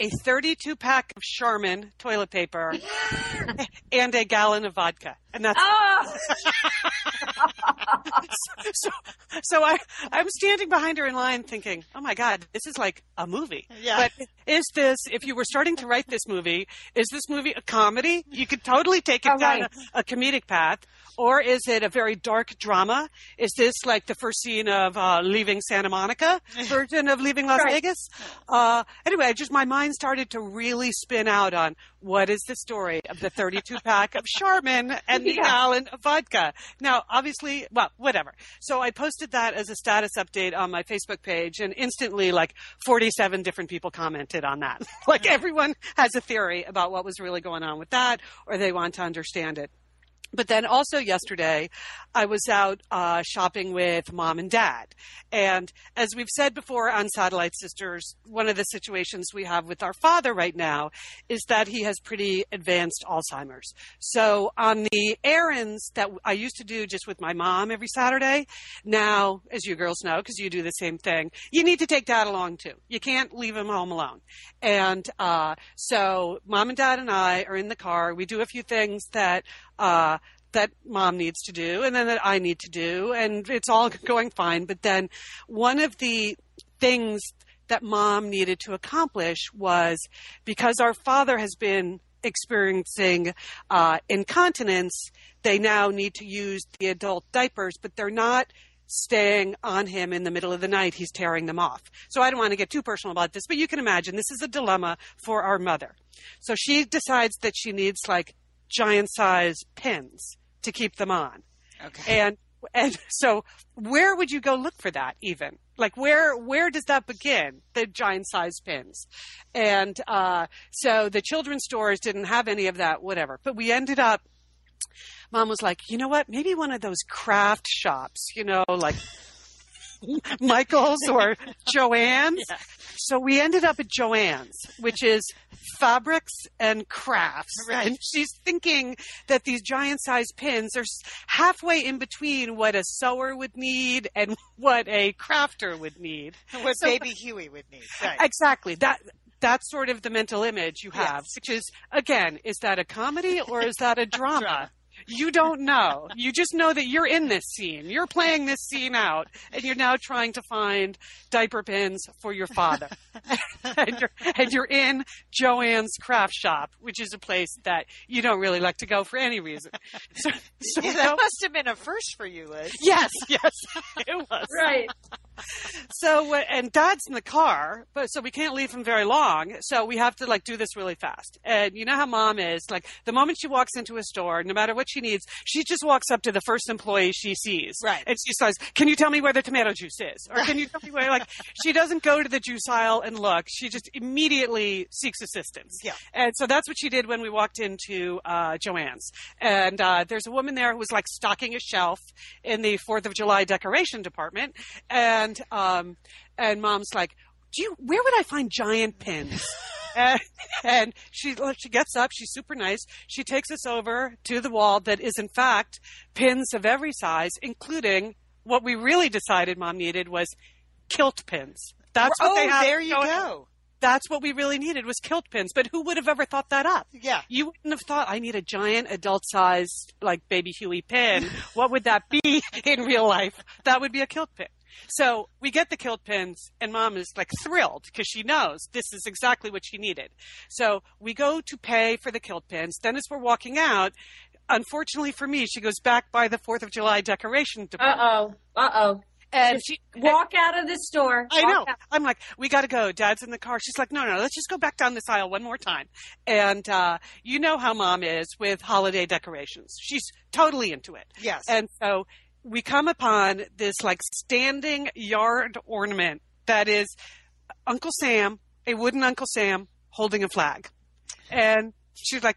a 32 pack of Charmin toilet paper and a gallon of vodka. And that's Oh, so so I I'm standing behind her in line thinking, "Oh my god, this is like a movie." Yeah. But is this if you were starting to write this movie, is this movie a comedy? You could totally take it All down right. a, a comedic path. Or is it a very dark drama? Is this like the first scene of uh, Leaving Santa Monica version of Leaving Las Right. Vegas? Uh, anyway, I just my mind started to really spin out on what is the story of the 32 pack of Charmin and the Yeah. gallon of vodka. Now, obviously, well, whatever. So I posted that as a status update on my Facebook page, and instantly, like 47 different people commented on that. like everyone has a theory about what was really going on with that, or they want to understand it. But then also yesterday, I was out uh, shopping with mom and dad. And as we've said before on Satellite Sisters, one of the situations we have with our father right now is that he has pretty advanced Alzheimer's. So on the errands that I used to do just with my mom every Saturday, now, as you girls know, because you do the same thing, you need to take dad along too. You can't leave him home alone. And uh, so mom and dad and I are in the car. We do a few things that uh, that mom needs to do and then that I need to do and it's all going fine. But then one of the things that mom needed to accomplish was because our father has been experiencing uh, incontinence they now need to use the adult diapers but they're not staying on him in the middle of the night. He's tearing them off. So i don't want to get too personal about this but you can imagine this is a dilemma for our mother. So she decides that she needs like giant size pins to keep them on. Okay. And and so where would you go look for that even? Like where where does that begin? The giant size pins. And uh, so the children's stores didn't have any of that, whatever. But we ended up mom was like, you know what? Maybe one of those craft shops, you know, like Michael's or Joann's. Yeah. So we ended up at Joann's, which is fabrics and crafts. Right. And she's thinking that these giant sized pins are halfway in between what a sewer would need and what a crafter would need. What So- baby Huey would need. Right. Exactly. That that's sort of the mental image you Yes. have, which is again, is that a comedy or is that a drama? Drama. You don't know. You just know that you're in this scene. You're playing this scene out, and you're now trying to find diaper pins for your father. and you're and you're in Joann's craft shop, which is a place that you don't really like to go for any reason. So, so Yeah, that go- must have been a first for you, Liz. yes, yes, it was. Right. So uh, and Dad's in the car, but so we can't leave him very long. So we have to like do this really fast. And you know how Mom is. Like the moment she walks into a store, no matter what she needs, she just walks up to the first employee she sees, Right. And she says, "Can you tell me where the tomato juice is?" Or "Can you tell me where?" Like she doesn't go to the juice aisle and look. She just immediately seeks assistance. Yeah. And so that's what she did when we walked into uh, Joann's. And uh, there's a woman there who was like stocking a shelf in the Fourth of July decoration department, and um, and Mom's like, "Do you? Where would I find giant pins?" and, and she she gets up. She's super nice. She takes us over to the wall that is in fact pins of every size, including what we really decided Mom needed was kilt pins. That's what oh, they have there you going- go. That's what we really needed was kilt pins. But who would have ever thought that up? Yeah. You wouldn't have thought I need a giant adult sized like baby Huey pin. what would that be in real life? That would be a kilt pin. So we get the kilt pins and mom is like thrilled because she knows this is exactly what she needed. So we go to pay for the kilt pins. Then as we're walking out, unfortunately for me, she goes back by the 4th of July decoration department. Uh oh. Uh oh. And she, Walk out of the store. I know. out. I'm like, we got to go. Dad's in the car. She's like, no, no, let's just go back down this aisle one more time. And uh, you know how mom is with holiday decorations. She's totally into it. Yes. And so we come upon this like standing yard ornament that is Uncle Sam, a wooden Uncle Sam holding a flag. And she's like,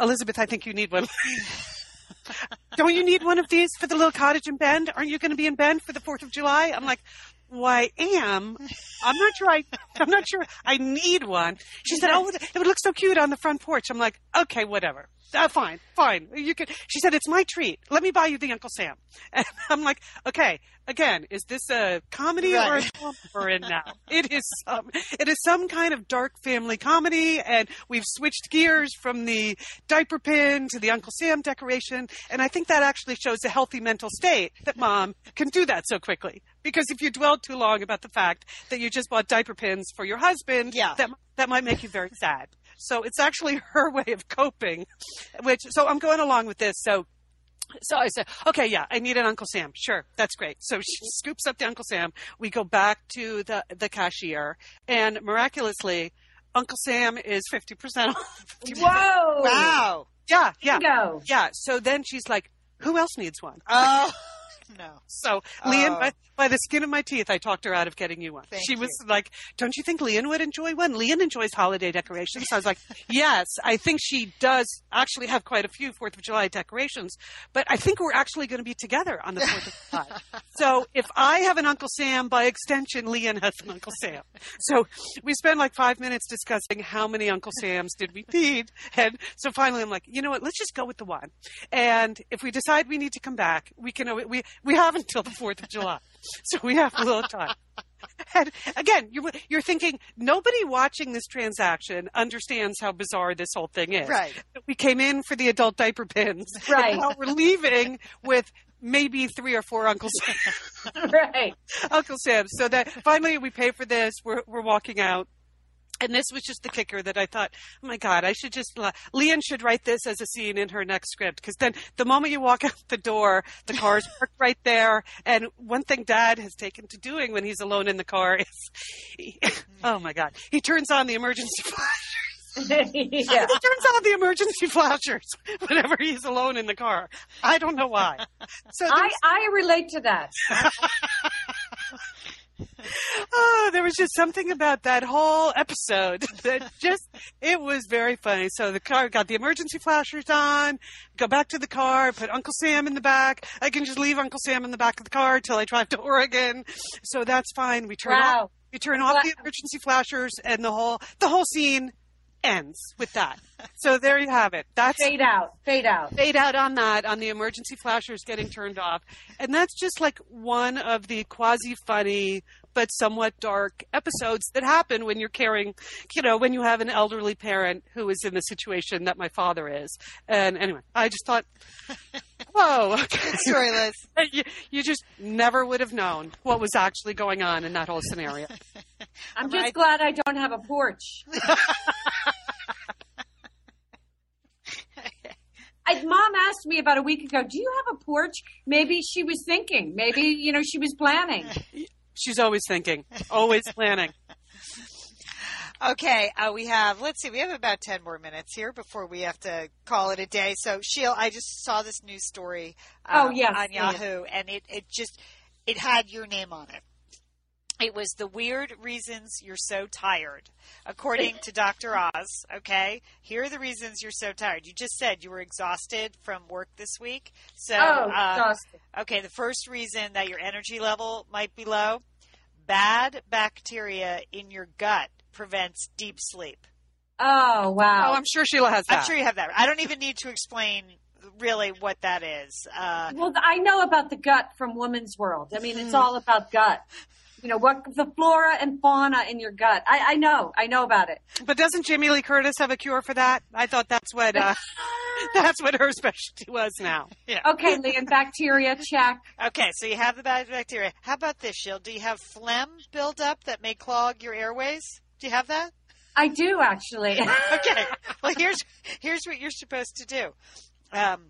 Elizabeth, I think you need one. Don't you need one of these for the little cottage in Bend? Aren't you going to be in Bend for the 4th of July? I'm like, I am. I'm not sure I, I'm not sure I need one. She said, oh, it would look so cute on the front porch. I'm like, okay, whatever. Uh, fine, fine. You could. She said, "It's my treat. Let me buy you the Uncle Sam." And I'm like, "Okay." Again, is this a comedy or a drama we're in now? It is some. It is some kind of dark family comedy, and we've switched gears from the diaper pin to the Uncle Sam decoration, and I think that actually shows a healthy mental state that mom can do that so quickly. Because if you dwell too long about the fact that you just bought diaper pins for your husband, Yeah. that that might make you very sad. So it's actually her way of coping, which, so I'm going along with this. So, so I said, okay, yeah, I need an Uncle Sam. Sure. That's great. So she scoops up the Uncle Sam. We go back to the, the cashier and miraculously, Uncle Sam is 50% off. Whoa. wow. Yeah. Yeah. Yeah. So then she's like, who else needs one? Oh no. So, Lian, Oh. by, by the skin of my teeth, I talked her out of getting you one. Thank she you. was like, "Don't you think Lian would enjoy one? Lian enjoys holiday decorations." So I was like, "Yes, I think she does actually have quite a few Fourth of July decorations, but I think we're actually going to be together on the Fourth of July. so if I have an Uncle Sam, by extension, Lian has an Uncle Sam. So we spent like five minutes discussing how many Uncle Sams did we need, and so finally, I'm like, you know what? Let's just go with the one. And if we decide we need to come back, we can. We we have until the Fourth of July, so we have a little time. And again, you're, you're thinking nobody watching this transaction understands how bizarre this whole thing is. Right. We came in for the adult diaper pins. Right. And now we're leaving with maybe three or four Uncle Sam. Right. Uncle Sam. So that finally we pay for this. We're we're walking out. And this was just the kicker that I thought, oh my God, I should just, uh, Lian should write this as a scene in her next script. Because then the moment you walk out the door, the car's parked right there. And one thing dad has taken to doing when he's alone in the car is, he, oh my God, he turns on the emergency flashers. yeah. He turns on the emergency flashers whenever he's alone in the car. I don't know why. So I, I relate to that. Oh, there was just something about that whole episode that just it was very funny. So the car got the emergency flashers on, go back to the car, put Uncle Sam in the back. I can just leave Uncle Sam in the back of the car until I drive to Oregon. So that's fine. We turn off we turn off the emergency flashers and the whole the whole scene ends with that. So there you have it. That's Fade out. Fade out. fade out on that on the emergency flashers getting turned off and that's just like one of the quasi funny but somewhat dark episodes that happen when you're caring you know when you have an elderly parent who is in the situation that my father is and anyway i just thought whoa okay. Good Liz. you, you just never would have known what was actually going on in that whole scenario I'm Right. just glad I don't have a porch. I, Mom asked me about a week ago, "Do you have a porch?" Maybe she was thinking. Maybe you know she was planning. she's always thinking always planning Okay, uh, we have, let's see, we have about 10 more minutes here before we have to call it a day. So, Sheil, I just saw this news story uh, Oh, yes, on yeah. Yahoo, and it, it just, it had your name on it. It was the weird reasons you're so tired, according to Dr. Oz. Okay, here are the reasons you're so tired. You just said you were exhausted from work this week. So, oh, exhausted. Okay, the first reason that your energy level might be low bad bacteria in your gut prevents deep sleep. Oh wow. oh i'm sure sheila has that I'm sure you have that. I don't even need to explain really what that is. Uh, Well, I know about the gut from Woman's World. I mean, Hmm. it's all about gut. You know what the flora and fauna in your gut. I, I know. I know about it. But doesn't Jamie Lee Curtis have a cure for that? I thought that's what uh, that's what her specialty was now. yeah. Okay, Lian, bacteria check. Okay, so you have the bad bacteria. How about this, Sheil? Do you have phlegm buildup that may clog your airways? Do you have that? I do actually. okay. Well, here's here's what you're supposed to do. Um,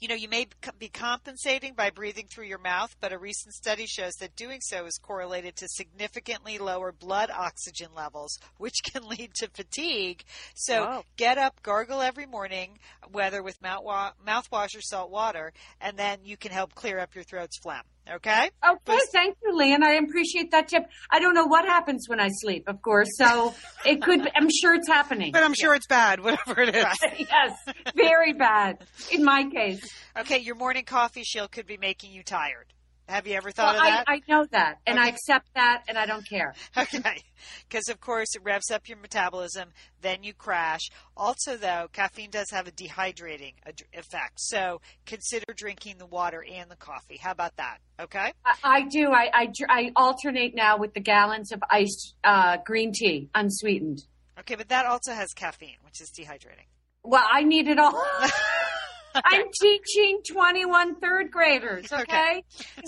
you know, you may be compensating by breathing through your mouth, but a recent study shows that doing so is correlated to significantly lower blood oxygen levels, which can lead to fatigue. So Wow. get up, gargle every morning, whether with mouthwa- mouthwash or salt water, and then you can help clear up your throat's phlegm. Okay? Oh, okay, thank you, Lian. I appreciate that tip. I don't know what happens when I sleep, of course, so it could. I'm sure it's happening. But I'm sure it's bad, whatever it is. yes, very bad in my case. Okay, your morning coffee Sheil could be making you tired. Have you ever thought Well, of I, that? I know that, and I accept that, and I don't care. Okay. Because, of course, it revs up your metabolism, then you crash. Also, though, caffeine does have a dehydrating effect. So consider drinking the water and the coffee. How about that? Okay? I, I do. I, I I alternate now with the gallons of iced uh, green tea, unsweetened. Okay, but that also has caffeine, which is dehydrating. Well, I need it all. I'm teaching 21 third graders. Okay. Okay.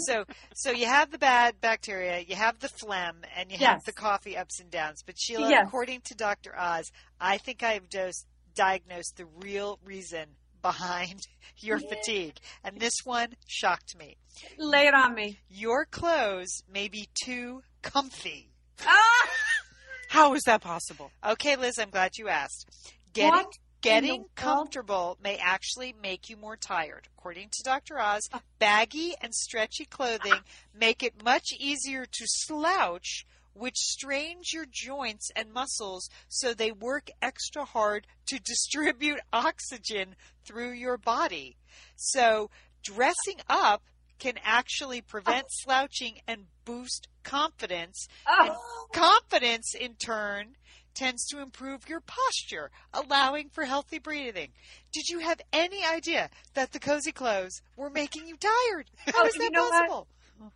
So, so you have the bad bacteria, you have the phlegm, and you have the coffee ups and downs. But Sheila, Yes. according to Dr. Oz, I think I have just diagnosed the real reason behind your fatigue, and this one shocked me. Lay it on me. Your clothes may be too comfy. Ah! How is that possible? Okay, Liz, I'm glad you asked. Getting What in the getting comfortable may actually make you more tired. According to Dr. Oz, baggy and stretchy clothing make it much easier to slouch, which strains your joints and muscles so they work extra hard to distribute oxygen through your body. So, dressing up can actually prevent slouching and boost confidence. And confidence, in turn, tends to improve your posture, allowing for healthy breathing. Did you have any idea that the cozy clothes were making you tired? How Oh, is that know what? possible?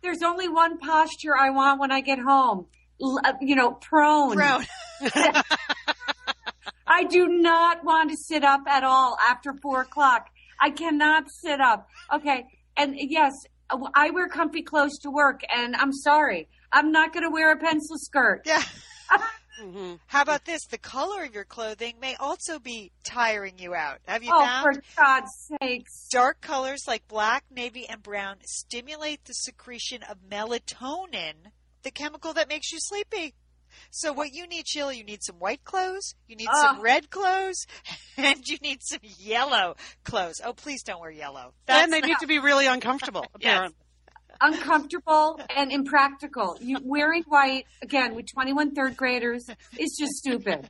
There's only one posture I want when I get home. Uh, you know, prone. Brown. I do not want to sit up at all after four o'clock. I cannot sit up. Okay. And yes, I wear comfy clothes to work and I'm sorry. I'm not going to wear a pencil skirt. Yeah. hmm How about this? The color of your clothing may also be tiring you out. Have you found? oh, found? for God's sakes. Dark colors like black, navy, and brown stimulate the secretion of melatonin, the chemical that makes you sleepy. So what you need, Sheila, you need some white clothes, you need some Ah. red clothes, and you need some yellow clothes. Oh, please don't wear yellow. And they need to be really uncomfortable, Yes. Uncomfortable and impractical. You wearing white again with 21 third graders is just stupid.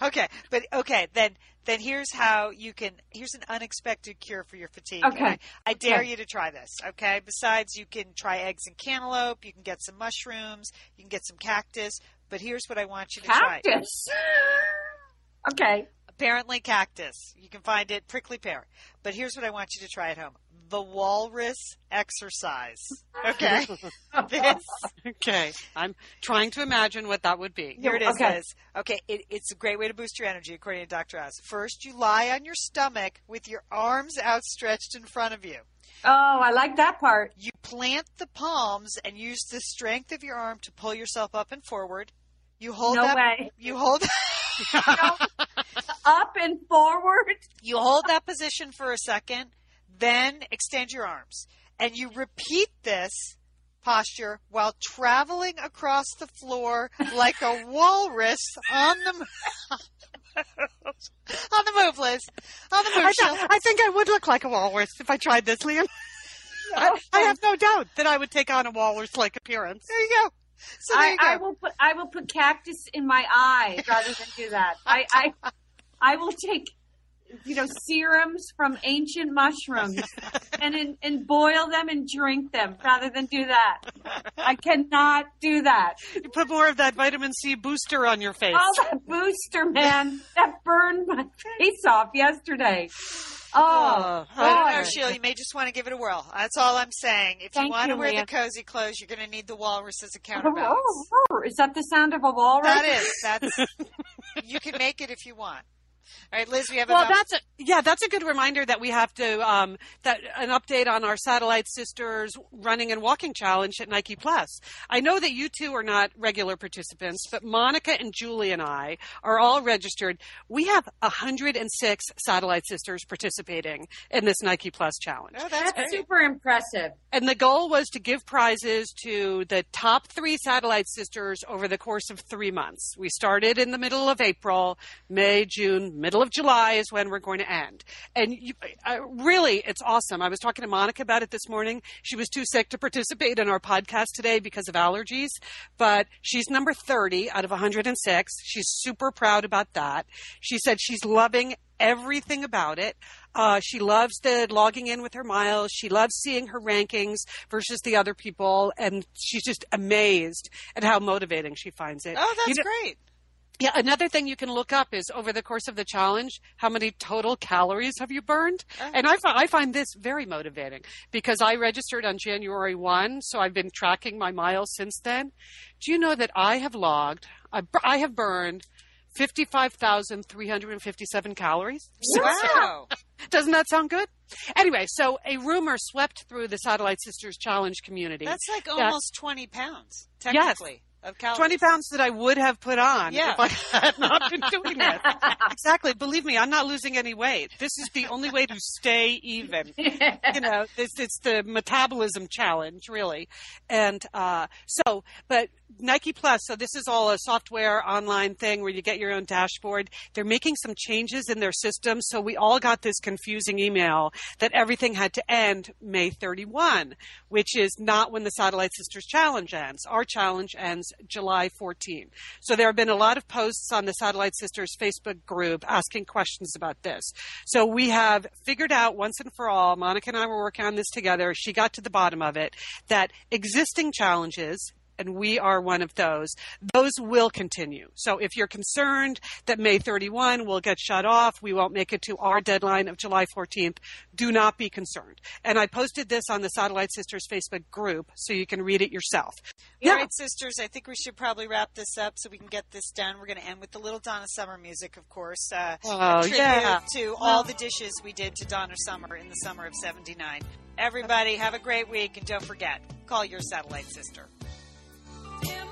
Okay, but okay, then then here's how you can here's an unexpected cure for your fatigue. Okay. I, I dare Okay. you to try this. Okay. Besides, you can try eggs and cantaloupe. You can get some mushrooms. You can get some cactus. But here's what I want you to try. Cactus. Okay. Apparently, cactus. You can find it prickly pear. But here's what I want you to try at home: the walrus exercise. Okay. this Okay. I'm trying to imagine what that would be. Here it is, Okay. Liz. Okay, it, it's a great way to boost your energy, according to Dr. Oz. First, you lie on your stomach with your arms outstretched in front of you. Oh, I like that part. You plant the palms and use the strength of your arm to pull yourself up and forward. You hold No that. way. You hold. Up and forward. you hold that position for a second, then extend your arms, and you repeat this posture while traveling across the floor like a walrus on the on the move, Liz. On the move, I, th- I think I would look like a walrus if I tried this, Lian. I, I have no doubt that I would take on a walrus-like appearance. There you go. So I. I will put I will put cactus in my eye rather than do that. I, I I will take you know serums from ancient mushrooms and in, and boil them and drink them rather than do that. I cannot do that. You put more of that vitamin C booster on your face. Oh, that booster, man, that burned my face off yesterday. Oh, Oh, I don't know. Sheila. You may just want to give it a whirl. That's all I'm saying. If you Thank want to you, wear the cozy clothes, you're going to need the walrus as a Oh, counterbalance. oh, oh. Is that the sound of a walrus? That is. That's. you can make it if you want. All right, Liz. We have a Well, about that's a, yeah, that's a good reminder that we have to um, that an update on our Satellite Sisters running and walking challenge at Nike Plus. I know that you two are not regular participants, but Monica and Julie and I are all registered. We have 106 Satellite Sisters participating in this Nike Plus challenge. Oh, that's, That's super impressive. And the goal was to give prizes to the top three satellite sisters over the course of three months. We started in the middle of April, May, June, middle of July is when we're going to end. And you, uh, really, it's awesome. I was talking to Monica about it this morning. She was too sick to participate in our podcast today because of allergies, but she's number 30 out of 106. She's super proud about that. She said she's loving everything about it. Uh, she loves the logging in with her miles. She loves seeing her rankings versus the other people, and she's just amazed at how motivating she finds it. Oh, that's You know- great. Yeah, another thing you can look up is over the course of the challenge, how many total calories have you burned? Oh. And I, I find this very motivating because I registered on January 1, so I've been tracking my miles since then. Do you know that I have logged, I, I have burned 55,357 calories? Wow. Doesn't that sound good? Anyway, so a rumor swept through the Satellite Sisters Challenge community. That's like almost 20 pounds, technically, of calories. 20 pounds that I would have put on Yeah. if I had not been doing this. exactly. Believe me, I'm not losing any weight. This is the only way to stay even. you know, it's, it's the metabolism challenge, really. And uh, so, but Nike Plus, so this is all a software online thing where you get your own dashboard. They're making some changes in their system. So we all got this confusing email that everything had to end May 31, which is not when the Satellite Sisters Challenge ends. Our challenge ends July 14. So there have been a lot of posts on the Satellite Sisters Facebook group asking questions about this. So we have figured out once and for all, Monica and I were working on this together. She got to the bottom of it that existing challenges and we are one of those. Those will continue. So if you're concerned that May 31 will get shut off, we won't make it to our deadline of July 14th, do not be concerned. And I posted this on the Satellite Sisters Facebook group so you can read it yourself. All right, sisters, I think we should probably wrap this up so we can get this done. We're going to end with the little Donna Summer music, of course. Uh, Oh, a tribute yeah. to all the dishes we did to Donna Summer in the summer of 79. Everybody, have a great week, and don't forget, call your satellite sister. Him